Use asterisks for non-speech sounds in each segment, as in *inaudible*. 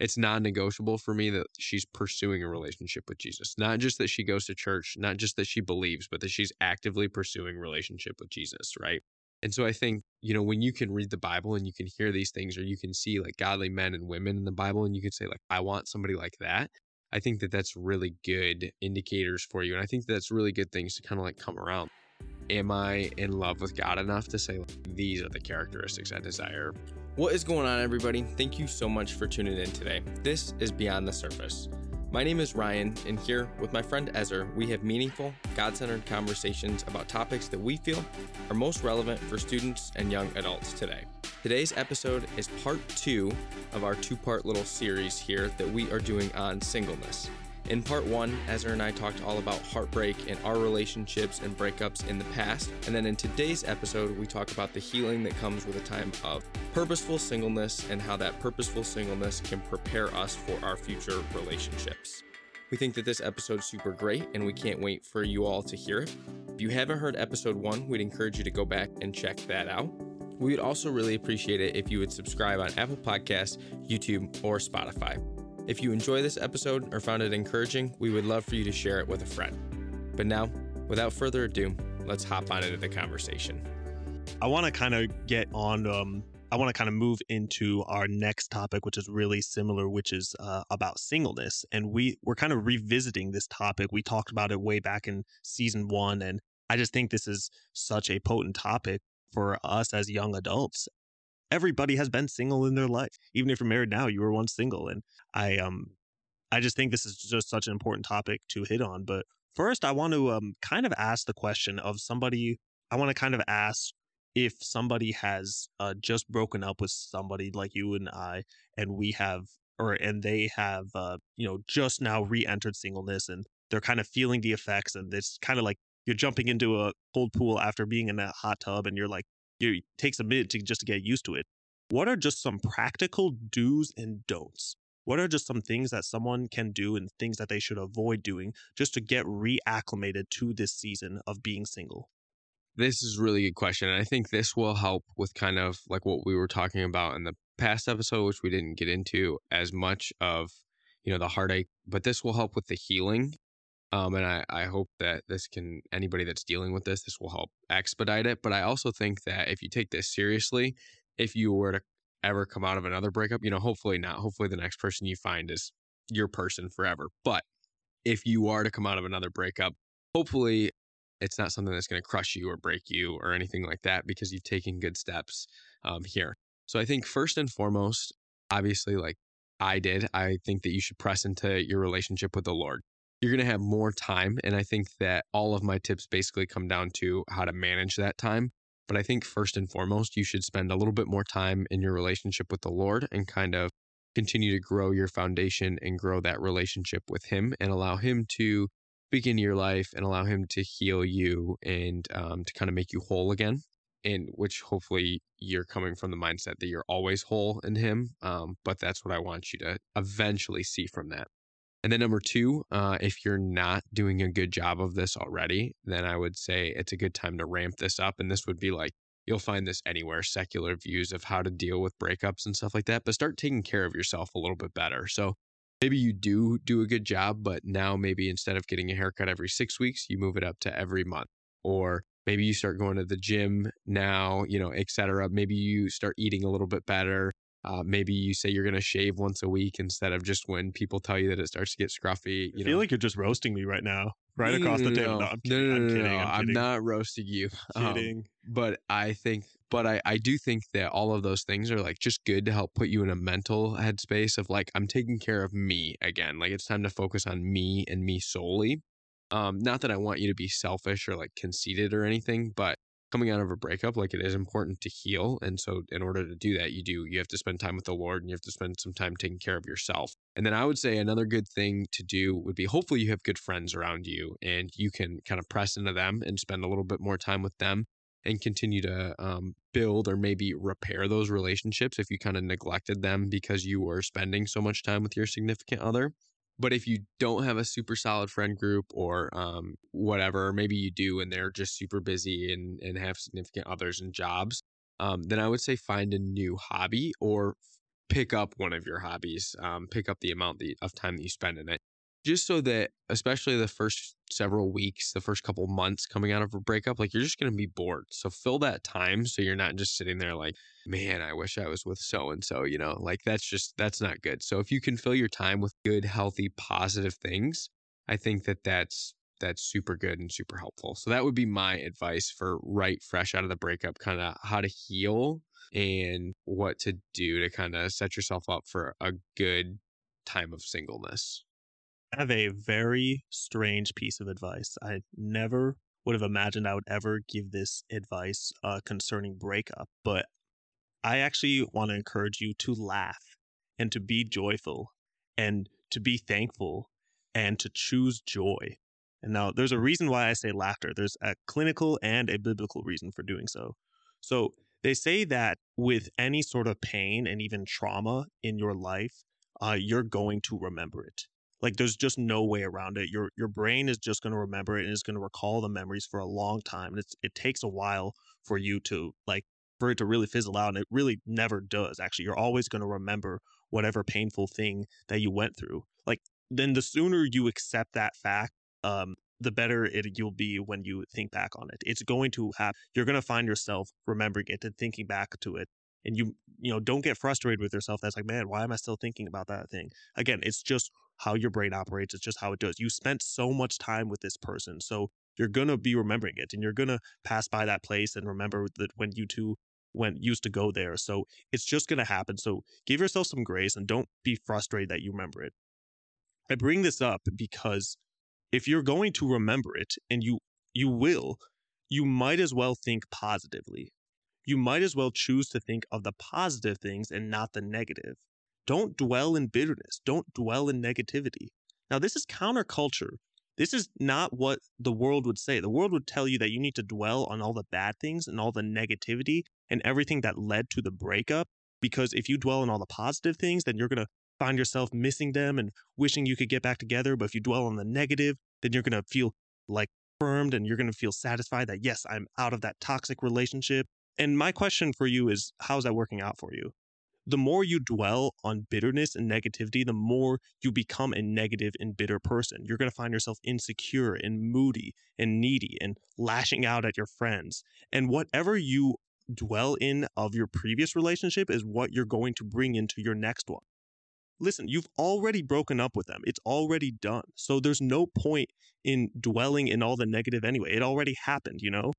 it's non-negotiable for me that she's pursuing a relationship with Jesus. Not just that she goes to church, not just that she believes, but that she's actively pursuing relationship with Jesus, right? And so I think, you know, when you can read the Bible and you can hear these things or you can see like godly men and women in the Bible and you can say like I want somebody like that, I think that that's really good indicators for you and I think that's really good things to kind of like come around. Am I in love with God enough to say like, these are the characteristics I desire? What is going on, everybody? Thank you so much for tuning in today. This is Beyond the Surface. My name is Ryan, and here with my friend Ezer, we have meaningful, God centered conversations about topics that we feel are most relevant for students and young adults today. Today's episode is part two of our two part little series here that we are doing on singleness. In part one, Ezer and I talked all about heartbreak and our relationships and breakups in the past. And then in today's episode, we talk about the healing that comes with a time of purposeful singleness and how that purposeful singleness can prepare us for our future relationships. We think that this episode's super great and we can't wait for you all to hear it. If you haven't heard episode one, we'd encourage you to go back and check that out. We would also really appreciate it if you would subscribe on Apple Podcasts, YouTube, or Spotify. If you enjoy this episode or found it encouraging, we would love for you to share it with a friend. But now, without further ado, let's hop on into the conversation. I want to kind of get on. Um, I want to kind of move into our next topic, which is really similar, which is uh, about singleness. And we we're kind of revisiting this topic. We talked about it way back in season one, and I just think this is such a potent topic for us as young adults everybody has been single in their life. Even if you're married now, you were once single. And I um I just think this is just such an important topic to hit on. But first I want to um kind of ask the question of somebody I want to kind of ask if somebody has uh, just broken up with somebody like you and I, and we have, or and they have, uh, you know, just now re-entered singleness, and they're kind of feeling the effects, and it's kind of like you're jumping into a cold pool after being in a hot tub, and you're like, it takes a minute to just to get used to it. What are just some practical do's and don'ts? What are just some things that someone can do and things that they should avoid doing just to get reacclimated to this season of being single? This is a really good question. And I think this will help with kind of like what we were talking about in the past episode, which we didn't get into as much of, you know, the heartache, but this will help with the healing um, and I, I hope that this can, anybody that's dealing with this, this will help expedite it. But I also think that if you take this seriously, if you were to ever come out of another breakup, you know, hopefully not. Hopefully the next person you find is your person forever. But if you are to come out of another breakup, hopefully it's not something that's going to crush you or break you or anything like that because you've taken good steps um, here. So I think first and foremost, obviously, like I did, I think that you should press into your relationship with the Lord you're going to have more time. And I think that all of my tips basically come down to how to manage that time. But I think first and foremost, you should spend a little bit more time in your relationship with the Lord and kind of continue to grow your foundation and grow that relationship with Him and allow Him to speak begin your life and allow Him to heal you and um, to kind of make you whole again. And which hopefully you're coming from the mindset that you're always whole in Him. Um, but that's what I want you to eventually see from that. And then number two, uh, if you're not doing a good job of this already, then I would say it's a good time to ramp this up. And this would be like, you'll find this anywhere, secular views of how to deal with breakups and stuff like that, but start taking care of yourself a little bit better. So maybe you do do a good job, but now maybe instead of getting a haircut every six weeks, you move it up to every month. Or maybe you start going to the gym now, you know, et cetera. Maybe you start eating a little bit better. Uh, maybe you say you're going to shave once a week instead of just when people tell you that it starts to get scruffy. You I feel know. like you're just roasting me right now, right across the table. No, I'm. No, no, no, I'm, kidding. I'm, kidding. I'm not roasting you. Um, kidding. Um, but I think, but I, I do think that all of those things are like just good to help put you in a mental headspace of like, I'm taking care of me again. Like it's time to focus on me and me solely. Um, not that I want you to be selfish or like conceited or anything, but coming out of a breakup, like it is important to heal. And so, in order to do that, you do, you have to spend time with the Lord and you have to spend some time taking care of yourself. And then I would say another good thing to do would be hopefully you have good friends around you and you can kind of press into them and spend a little bit more time with them and continue to um, build or maybe repair those relationships if you kind of neglected them because you were spending so much time with your significant other. But if you don't have a super solid friend group or um, whatever, maybe you do and they're just super busy and, and have significant others and jobs, um, then I would say find a new hobby or pick up one of your hobbies, um, pick up the amount of time that you spend in it. Just so that, especially the first several weeks, the first couple months coming out of a breakup, like you're just going to be bored. So fill that time so you're not just sitting there like, man, I wish I was with so and so, you know, like that's just, that's not good. So if you can fill your time with good, healthy, positive things, I think that that's that's super good and super helpful. So that would be my advice for right fresh out of the breakup, kind of how to heal and what to do to kind of set yourself up for a good time of singleness. I have a very strange piece of advice. I never would have imagined I would ever give this advice uh, concerning breakup, but I actually want to encourage you to laugh and to be joyful and to be thankful and to choose joy. And now there's a reason why I say laughter. There's a clinical and a biblical reason for doing so. So they say that with any sort of pain and even trauma in your life, uh, you're going to remember it. Like there's just no way around it. Your your brain is just going to remember it and is going to recall the memories for a long time. And it's, it takes a while for you to like for it to really fizzle out, and it really never does. Actually, you're always going to remember whatever painful thing that you went through. Like then the sooner you accept that fact, um, the better it you'll be when you think back on it. It's going to have you're going to find yourself remembering it and thinking back to it. And you you know don't get frustrated with yourself. That's like man, why am I still thinking about that thing? Again, it's just how your brain operates. It's just how it does. You spent so much time with this person, so you're gonna be remembering it, and you're gonna pass by that place and remember that when you two went used to go there. So it's just gonna happen. So give yourself some grace and don't be frustrated that you remember it. I bring this up because if you're going to remember it and you you will you might as well think positively you might as well choose to think of the positive things and not the negative don't dwell in bitterness don't dwell in negativity now this is counterculture this is not what the world would say the world would tell you that you need to dwell on all the bad things and all the negativity and everything that led to the breakup because if you dwell on all the positive things then you're going to find yourself missing them and wishing you could get back together. But if you dwell on the negative, then you're going to feel like affirmed and you're going to feel satisfied that, yes, I'm out of that toxic relationship. And my question for you is how's that working out for you? The more you dwell on bitterness and negativity, the more you become a negative and bitter person. You're going to find yourself insecure and moody and needy and lashing out at your friends. And whatever you dwell in of your previous relationship is what you're going to bring into your next one listen, you've already broken up with them. It's already done. So there's no point in dwelling in all the negative anyway. It already happened, you know?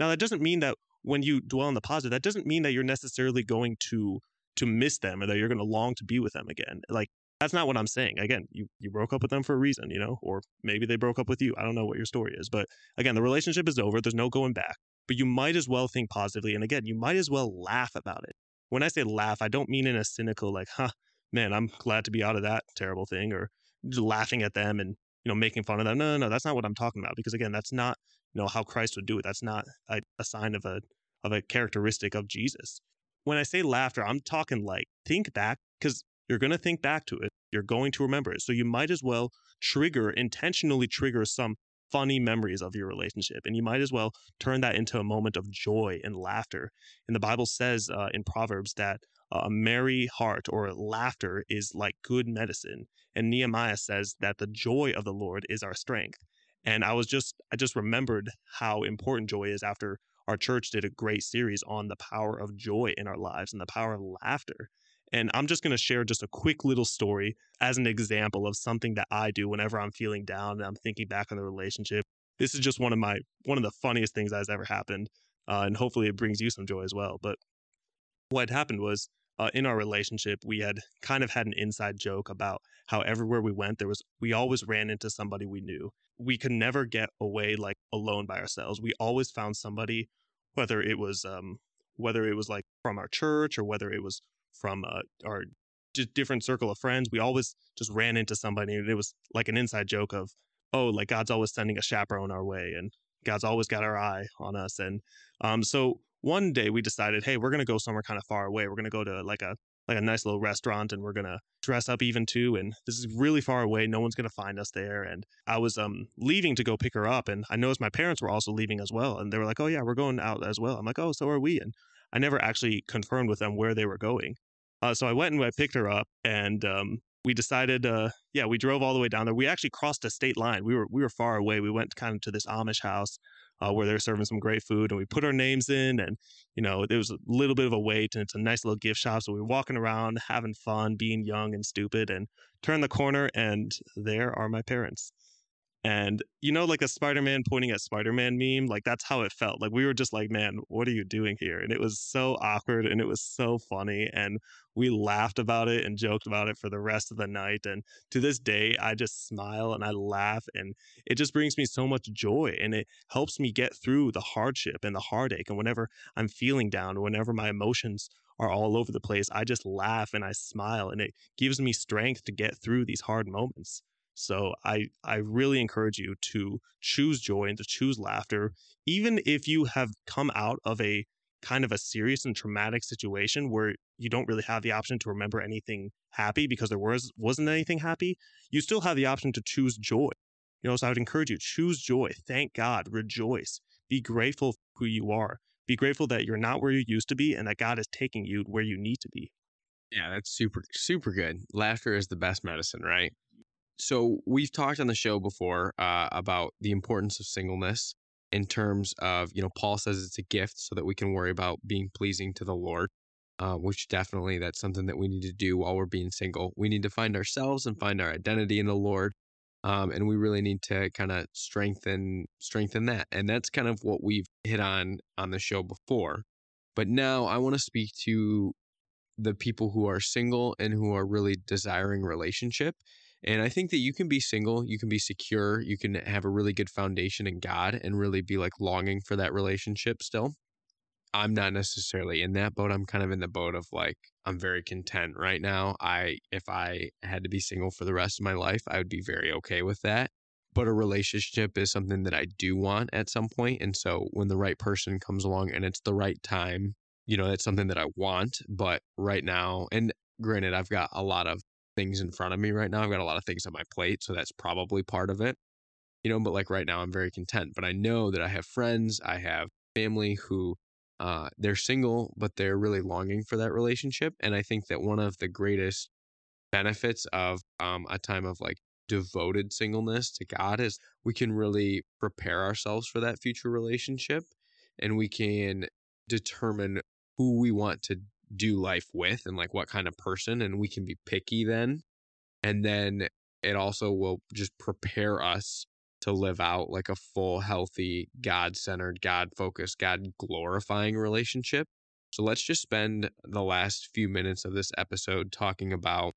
Now that doesn't mean that when you dwell on the positive, that doesn't mean that you're necessarily going to to miss them or that you're going to long to be with them again. Like that's not what I'm saying. Again, you you broke up with them for a reason, you know, or maybe they broke up with you. I don't know what your story is, but again, the relationship is over. There's no going back. But you might as well think positively, and again, you might as well laugh about it. When I say laugh, I don't mean in a cynical like, "Huh, man, I'm glad to be out of that terrible thing or laughing at them and, you know, making fun of them. No, no, no, that's not what I'm talking about. Because again, that's not, you know, how Christ would do it. That's not a, a sign of a, of a characteristic of Jesus. When I say laughter, I'm talking like think back because you're going to think back to it. You're going to remember it. So you might as well trigger, intentionally trigger some funny memories of your relationship. And you might as well turn that into a moment of joy and laughter. And the Bible says uh, in Proverbs that a merry heart or laughter is like good medicine. And Nehemiah says that the joy of the Lord is our strength. And I was just, I just remembered how important joy is after our church did a great series on the power of joy in our lives and the power of laughter. And I'm just going to share just a quick little story as an example of something that I do whenever I'm feeling down and I'm thinking back on the relationship. This is just one of my one of the funniest things that has ever happened, uh, and hopefully it brings you some joy as well. But what happened was uh, in our relationship, we had kind of had an inside joke about how everywhere we went, there was we always ran into somebody we knew. We could never get away like alone by ourselves. We always found somebody, whether it was um, whether it was like from our church or whether it was from uh, our just different circle of friends. We always just ran into somebody, and it was like an inside joke of, oh, like God's always sending a chaperone our way, and God's always got our eye on us. And um, so one day we decided, hey, we're gonna go somewhere kind of far away. We're gonna go to like a like a nice little restaurant and we're gonna dress up even too and this is really far away no one's gonna find us there and i was um leaving to go pick her up and i noticed my parents were also leaving as well and they were like oh yeah we're going out as well i'm like oh so are we and i never actually confirmed with them where they were going Uh, so I went and I picked her up, and um, we decided, uh, yeah, we drove all the way down there. We actually crossed a state line. We were we were far away. We went kind of to this Amish house uh, where they're serving some great food, and we put our names in, and you know there was a little bit of a wait, and it's a nice little gift shop. So we were walking around, having fun, being young and stupid, and turn the corner, and there are my parents. And you know, like a Spider Man pointing at Spider Man meme, like that's how it felt. Like we were just like, man, what are you doing here? And it was so awkward and it was so funny. And we laughed about it and joked about it for the rest of the night. And to this day, I just smile and I laugh. And it just brings me so much joy and it helps me get through the hardship and the heartache. And whenever I'm feeling down, whenever my emotions are all over the place, I just laugh and I smile and it gives me strength to get through these hard moments. So I I really encourage you to choose joy and to choose laughter, even if you have come out of a kind of a serious and traumatic situation where you don't really have the option to remember anything happy because there was wasn't anything happy. You still have the option to choose joy. You know, so I would encourage you choose joy. Thank God, rejoice, be grateful for who you are. Be grateful that you're not where you used to be and that God is taking you where you need to be. Yeah, that's super super good. Laughter is the best medicine, right? So we've talked on the show before uh, about the importance of singleness in terms of you know paul says it's a gift so that we can worry about being pleasing to the lord uh, which definitely that's something that we need to do while we're being single. We need to find ourselves and find our identity in the lord um, and we really need to kind of strengthen strengthen that and that's kind of what we've hit on on the show before. But now i want to speak to the people who are single and who are really desiring relationship and I think that you can be single, you can be secure, you can have a really good foundation in God and really be like longing for that relationship still. I'm not necessarily in that boat. I'm kind of in the boat of like I'm very content right now. I if I had to be single for the rest of my life, I would be very okay with that. But a relationship is something that I do want at some point, and so when the right person comes along and it's the right time, you know, that's something that I want, but right now and granted I've got a lot of things in front of me right now. I've got a lot of things on my plate, so that's probably part of it. You know, but like right now I'm very content, but I know that I have friends, I have family who uh they're single, but they're really longing for that relationship, and I think that one of the greatest benefits of um a time of like devoted singleness to God is we can really prepare ourselves for that future relationship and we can determine who we want to do life with and like what kind of person and we can be picky then and then it also will just prepare us to live out like a full healthy god-centered god-focused god-glorifying relationship. So let's just spend the last few minutes of this episode talking about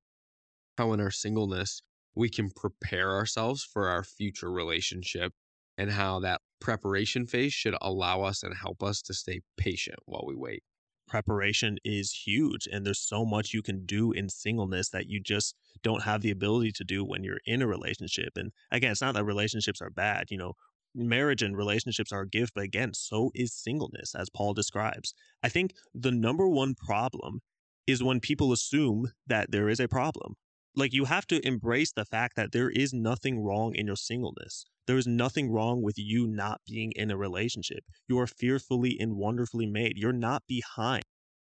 how in our singleness we can prepare ourselves for our future relationship and how that preparation phase should allow us and help us to stay patient while we wait preparation is huge and there's so much you can do in singleness that you just don't have the ability to do when you're in a relationship and again it's not that relationships are bad you know marriage and relationships are a gift but again so is singleness as paul describes. I think the number one problem is when people assume that there is a problem like you have to embrace the fact that there is nothing wrong in your singleness there is nothing wrong with you not being in a relationship. You are fearfully and wonderfully made. You're not behind.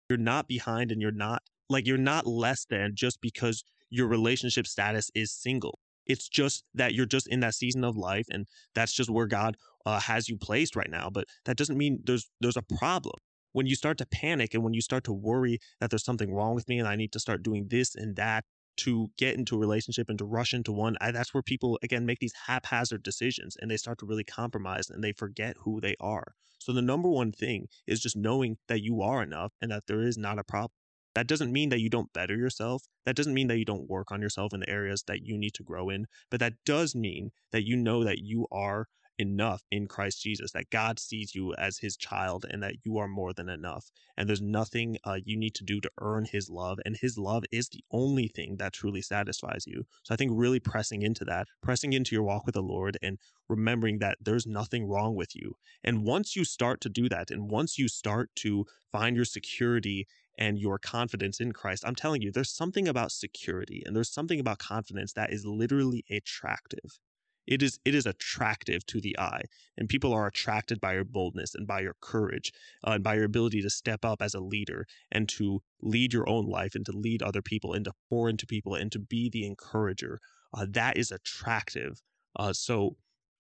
You're not behind and you're not like you're not less than just because your relationship status is single. It's just that you're just in that season of life and that's just where God uh, has you placed right now, but that doesn't mean there's there's a problem. When you start to panic and when you start to worry that there's something wrong with me and I need to start doing this and that to get into a relationship and to rush into one, I, that's where people again make these haphazard decisions and they start to really compromise and they forget who they are. So the number one thing is just knowing that you are enough and that there is not a problem. That doesn't mean that you don't better yourself. That doesn't mean that you don't work on yourself in the areas that you need to grow in, but that does mean that you know that you are enough in Christ Jesus, that God sees you as his child and that you are more than enough. And there's nothing uh, you need to do to earn his love. And his love is the only thing that truly satisfies you. So I think really pressing into that, pressing into your walk with the Lord and remembering that there's nothing wrong with you. And once you start to do that, and once you start to find your security and your confidence in Christ, I'm telling you, there's something about security and there's something about confidence that is literally attractive. It is it is attractive to the eye and people are attracted by your boldness and by your courage uh, and by your ability to step up as a leader and to lead your own life and to lead other people and to pour into people and to be the encourager uh, that is attractive. Uh, so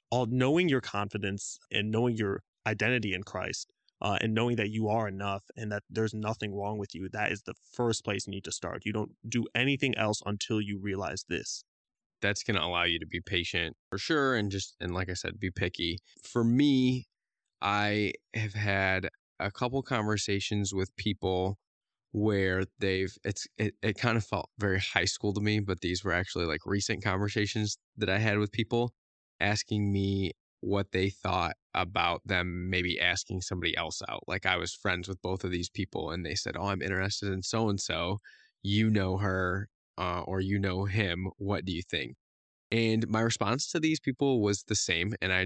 all knowing your confidence and knowing your identity in christ uh, and knowing that you are enough and that there's nothing wrong with you that is the first place you need to start. You don't do anything else until you realize this that's going to allow you to be patient for sure and just and like i said be picky. For me i have had a couple conversations with people where they've it's it, it kind of felt very high school to me but these were actually like recent conversations that i had with people asking me what they thought about them maybe asking somebody else out. Like i was friends with both of these people and they said oh i'm interested in so and so. You know her uh, or you know him. What do you think? And my response to these people was the same. And I,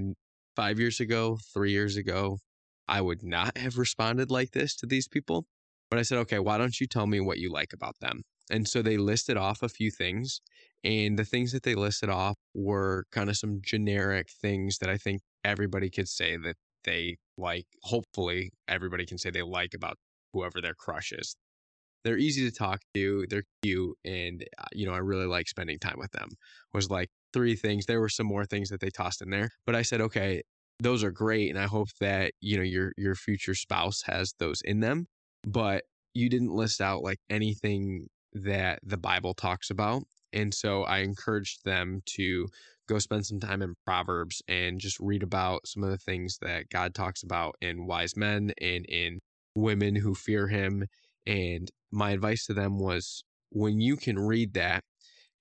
five years ago, three years ago, I would not have responded like this to these people. But I said, okay, why don't you tell me what you like about them? And so they listed off a few things. And the things that they listed off were kind of some generic things that I think everybody could say that they like. Hopefully, everybody can say they like about whoever their crush is they're easy to talk to, they're cute, and uh, you know I really like spending time with them. Was like three things. There were some more things that they tossed in there, but I said, okay, those are great, and I hope that you know your your future spouse has those in them. But you didn't list out like anything that the Bible talks about, and so I encouraged them to go spend some time in Proverbs and just read about some of the things that God talks about in wise men and in women who fear him and my advice to them was when you can read that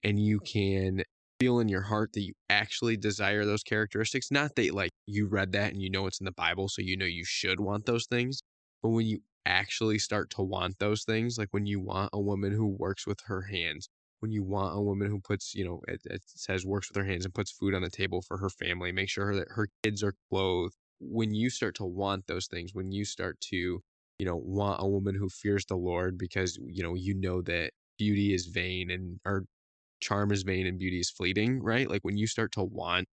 and you can feel in your heart that you actually desire those characteristics, not that like you read that and you know it's in the Bible, so you know you should want those things, but when you actually start to want those things, like when you want a woman who works with her hands, when you want a woman who puts, you know, it, it says works with her hands and puts food on the table for her family, make sure that her kids are clothed. When you start to want those things, when you start to you know, want a woman who fears the Lord because, you know, you know that beauty is vain and or charm is vain and beauty is fleeting, right? Like when you start to want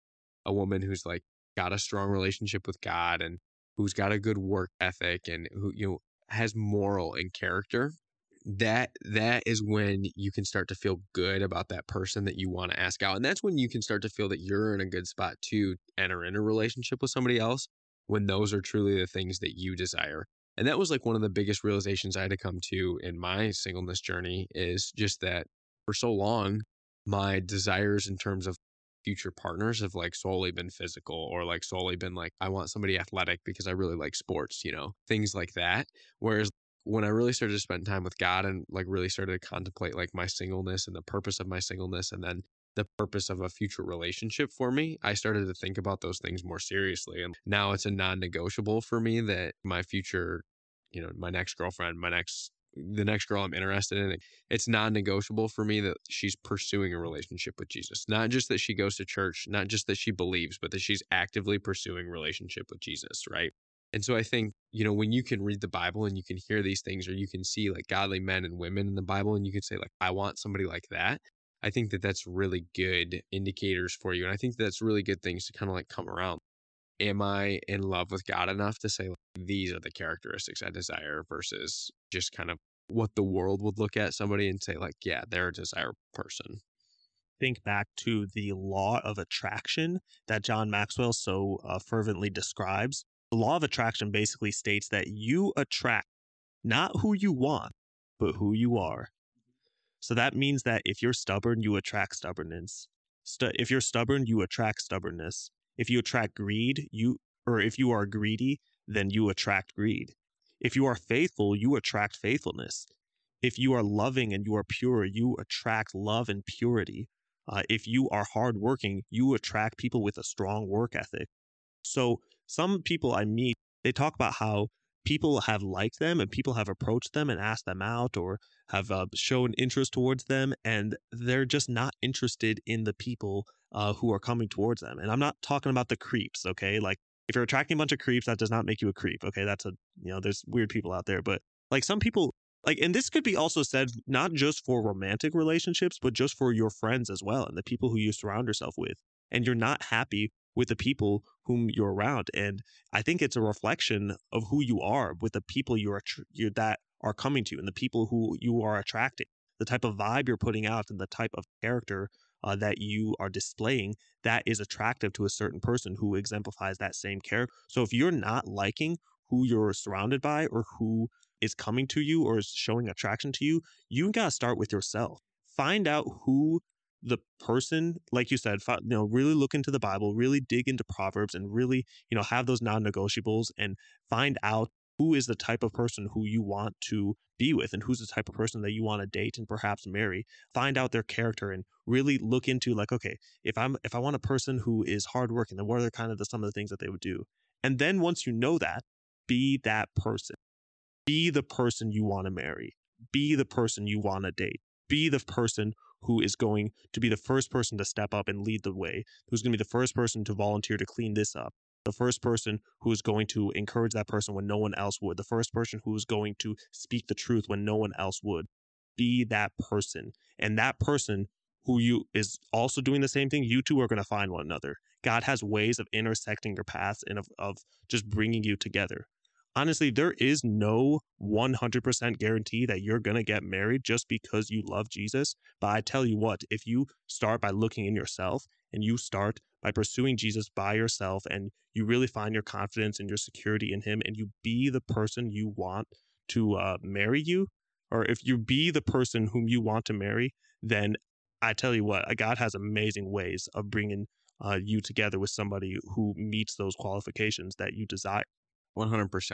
a woman who's like got a strong relationship with God and who's got a good work ethic and who, you know, has moral and character, that that is when you can start to feel good about that person that you want to ask out and that's when you can start to feel that you're in a good spot to enter in a relationship with somebody else when those are truly the things that you desire and that was like one of the biggest realizations I had to come to in my singleness journey is just that for so long, my desires in terms of future partners have like solely been physical or like solely been like, I want somebody athletic because I really like sports, you know, things like that. Whereas when I really started to spend time with God and like really started to contemplate like my singleness and the purpose of my singleness and then the purpose of a future relationship for me, I started to think about those things more seriously. And now it's a non negotiable for me that my future, you know, my next girlfriend, my next the next girl I'm interested in, it's non negotiable for me that she's pursuing a relationship with Jesus. Not just that she goes to church, not just that she believes, but that she's actively pursuing relationship with Jesus, right? And so I think, you know, when you can read the Bible and you can hear these things, or you can see like godly men and women in the Bible, and you can say, like, I want somebody like that, I think that that's really good indicators for you. And I think that's really good things to kind of like come around. Am I in love with God enough to say, like, these are the characteristics I desire versus just kind of what the world would look at somebody and say, like, yeah, they're a desirable person? Think back to the law of attraction that John Maxwell so uh, fervently describes. The law of attraction basically states that you attract not who you want, but who you are. So that means that if you're stubborn, you attract stubbornness. St- if you're stubborn, you attract stubbornness. If you attract greed, you or if you are greedy, then you attract greed. If you are faithful, you attract faithfulness. If you are loving and you are pure, you attract love and purity. Uh, if you are hardworking, you attract people with a strong work ethic. So some people I meet, they talk about how people have liked them and people have approached them and asked them out or have uh, shown interest towards them and they're just not interested in the people uh, who are coming towards them. And i'm not talking about the creeps okay? Like if you're attracting a bunch of creeps that does not make you a creep okay? That's a you know there's weird people out there but like some people like and this could be also said not just for romantic relationships but just for your friends as well and the people who you surround yourself with and you're not happy with the people whom you're around. And I think it's a reflection of who you are with the people you're, you're that are coming to you and the people who you are attracting, the type of vibe you're putting out and the type of character uh, that you are displaying that is attractive to a certain person who exemplifies that same character. So if you're not liking who you're surrounded by or who is coming to you or is showing attraction to you, you got to start with yourself. Find out who the person, like you said, you know, really look into the Bible, really dig into Proverbs, and really, you know, have those non-negotiables, and find out who is the type of person who you want to be with, and who's the type of person that you want to date and perhaps marry. Find out their character and really look into like, okay, if I'm if I want a person who is hardworking, then what are kind of the, some of the things that they would do? And then once you know that, be that person. Be the person you want to marry. Be the person you want to date. Be the person who is going to be the first person to step up and lead the way, who's going to be the first person to volunteer to clean this up, the first person who is going to encourage that person when no one else would, the first person who is going to speak the truth when no one else would. Be that person. And that person who you is also doing the same thing, you two are going to find one another. God has ways of intersecting your paths and of, of just bringing you together honestly, there is no 100% guarantee that you're going to get married just because you love Jesus. But I tell you what, if you start by looking in yourself and you start by pursuing Jesus by yourself and you really find your confidence and your security in Him and you be the person you want to uh, marry you, or if you be the person whom you want to marry, then I tell you what, God has amazing ways of bringing uh, you together with somebody who meets those qualifications that you desire. 100%.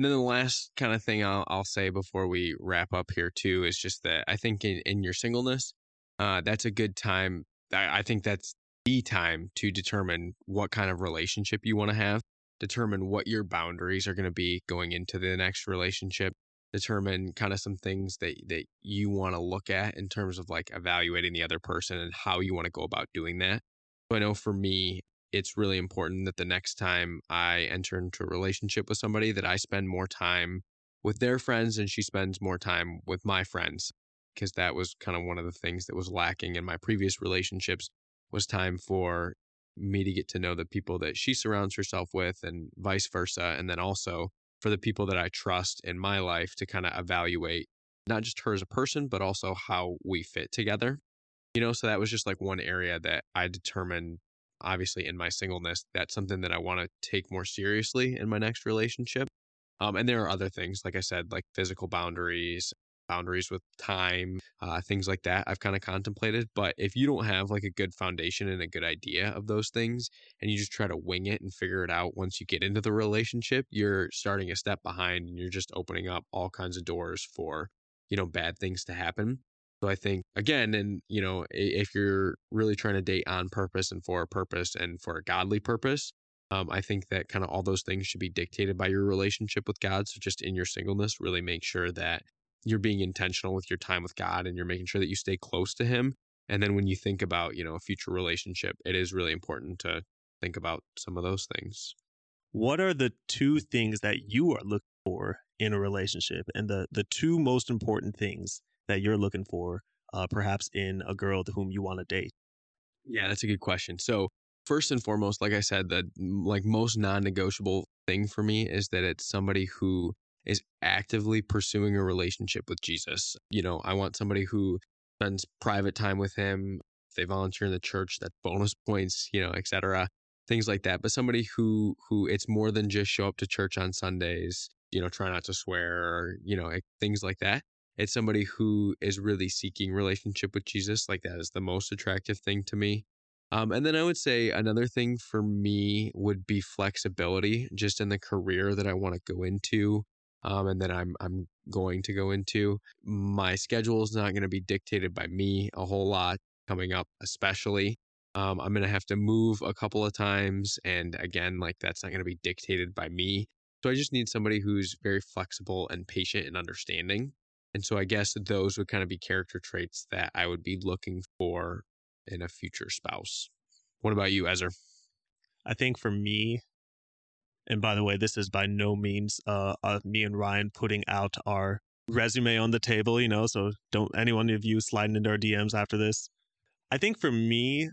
And then the last kind of thing I'll, I'll say before we wrap up here, too, is just that I think in, in your singleness, uh, that's a good time. I, I think that's the time to determine what kind of relationship you want to have, determine what your boundaries are going to be going into the next relationship, determine kind of some things that, that you want to look at in terms of like evaluating the other person and how you want to go about doing that. So I know for me, it's really important that the next time I enter into a relationship with somebody that I spend more time with their friends and she spends more time with my friends because that was kind of one of the things that was lacking in my previous relationships was time for me to get to know the people that she surrounds herself with and vice versa and then also for the people that I trust in my life to kind of evaluate not just her as a person but also how we fit together you know so that was just like one area that I determined obviously in my singleness, that's something that I want to take more seriously in my next relationship. Um, and there are other things, like I said, like physical boundaries, boundaries with time, uh, things like that I've kind of contemplated. But if you don't have like a good foundation and a good idea of those things, and you just try to wing it and figure it out once you get into the relationship, you're starting a step behind and you're just opening up all kinds of doors for, you know, bad things to happen. So I think again, and you know, if you're really trying to date on purpose and for a purpose and for a godly purpose, um, I think that kind of all those things should be dictated by your relationship with God. So just in your singleness, really make sure that you're being intentional with your time with God and you're making sure that you stay close to Him. And then when you think about, you know, a future relationship, it is really important to think about some of those things. What are the two things that you are looking for in a relationship and the the two most important things that you're looking for, uh, perhaps in a girl to whom you want to date? Yeah, that's a good question. So first and foremost, like I said, the like most non-negotiable thing for me is that it's somebody who is actively pursuing a relationship with Jesus. You know, I want somebody who spends private time with him. If they volunteer in the church, that bonus *laughs* points, you know, etc. Things like that. But somebody who who it's more than just show up to church on Sundays, you know, try not to swear, or, you know, things like that it's somebody who is really seeking relationship with Jesus. Like that is the most attractive thing to me. Um, and then I would say another thing for me would be flexibility, just in the career that I want to go into, um, and that I'm I'm going to go into. My schedule is not going to be dictated by me a whole lot coming up, especially. Um, I'm going to have to move a couple of times, and again, like that's not going to be dictated by me. So I just need somebody who's very flexible and patient and understanding. And so I guess those would kind of be character traits that I would be looking for in a future spouse. What about you, Ezer? I think for me, and by the way, this is by no means uh, uh, me and Ryan putting out our resume on the table, you know, so don't anyone of you sliding into our DMs after this. I think for me,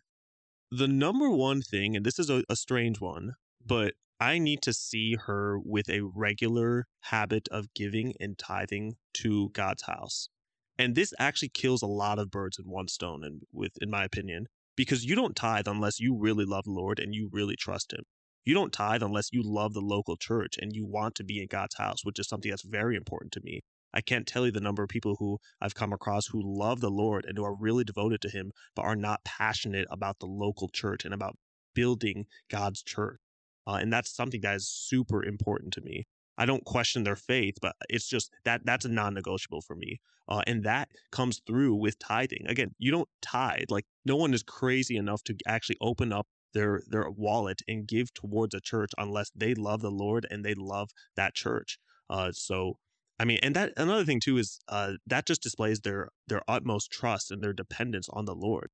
the number one thing, and this is a, a strange one, but I need to see her with a regular habit of giving and tithing to God's house. And this actually kills a lot of birds in one stone, and with in my opinion, because you don't tithe unless you really love the Lord and you really trust Him. You don't tithe unless you love the local church and you want to be in God's house, which is something that's very important to me. I can't tell you the number of people who I've come across who love the Lord and who are really devoted to Him, but are not passionate about the local church and about building God's church. Uh, and that's something that is super important to me. I don't question their faith, but it's just that that's a non-negotiable for me. Uh, and that comes through with tithing. Again, you don't tithe. Like no one is crazy enough to actually open up their their wallet and give towards a church unless they love the Lord and they love that church. Uh, so I mean, and that another thing too is uh, that just displays their their utmost trust and their dependence on the Lord.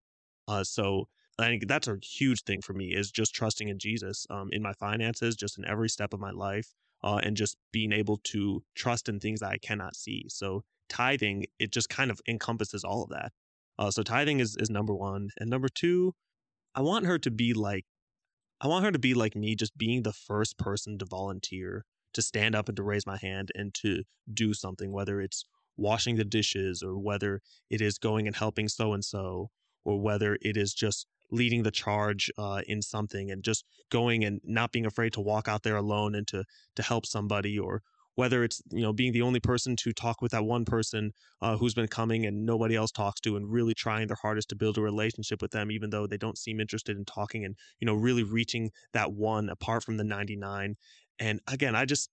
Uh, so I think that's a huge thing for me is just trusting in Jesus um, in my finances, just in every step of my life, uh, and just being able to trust in things that I cannot see. So tithing, it just kind of encompasses all of that. Uh, so tithing is is number one, and number two, I want her to be like, I want her to be like me, just being the first person to volunteer, to stand up and to raise my hand and to do something, whether it's washing the dishes or whether it is going and helping so and so or whether it is just leading the charge uh, in something and just going and not being afraid to walk out there alone and to to help somebody or whether it's you know being the only person to talk with that one person uh, who's been coming and nobody else talks to and really trying their hardest to build a relationship with them even though they don't seem interested in talking and you know really reaching that one apart from the 99 and again i just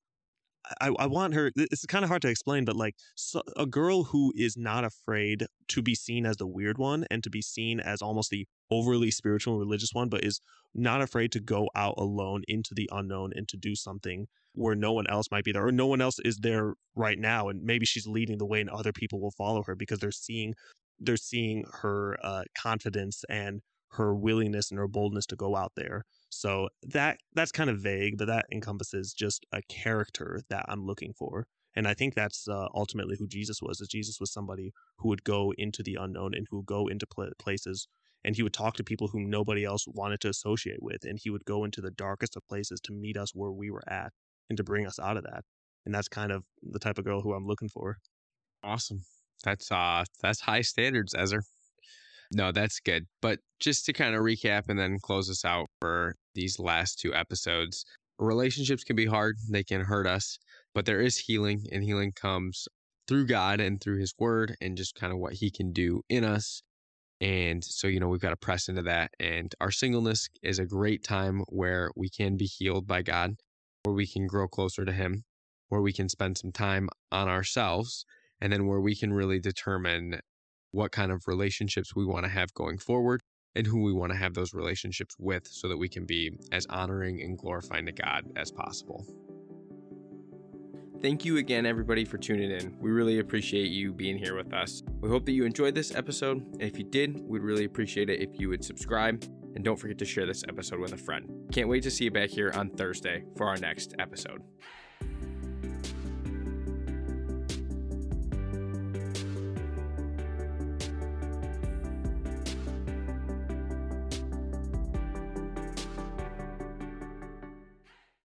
I, I want her it's kind of hard to explain but like so, a girl who is not afraid to be seen as the weird one and to be seen as almost the overly spiritual and religious one but is not afraid to go out alone into the unknown and to do something where no one else might be there or no one else is there right now and maybe she's leading the way and other people will follow her because they're seeing they're seeing her uh, confidence and her willingness and her boldness to go out there so that that's kind of vague, but that encompasses just a character that I'm looking for. And I think that's uh, ultimately who Jesus was. Is Jesus was somebody who would go into the unknown and who would go into pl- places and he would talk to people whom nobody else wanted to associate with and he would go into the darkest of places to meet us where we were at and to bring us out of that. And that's kind of the type of girl who I'm looking for. Awesome. That's uh that's high standards, Ezer. No, that's good. But just to kind of recap and then close us out for these last two episodes, relationships can be hard, they can hurt us, but there is healing, and healing comes through God and through His Word and just kind of what He can do in us. And so, you know, we've got to press into that. And our singleness is a great time where we can be healed by God, where we can grow closer to Him, where we can spend some time on ourselves, and then where we can really determine what kind of relationships we want to have going forward and who we want to have those relationships with so that we can be as honoring and glorifying to God as possible. Thank you again, everybody, for tuning in. We really appreciate you being here with us. We hope that you enjoyed this episode. And if you did, we'd really appreciate it if you would subscribe. And don't forget to share this episode with a friend. Can't wait to see you back here on Thursday for our next episode.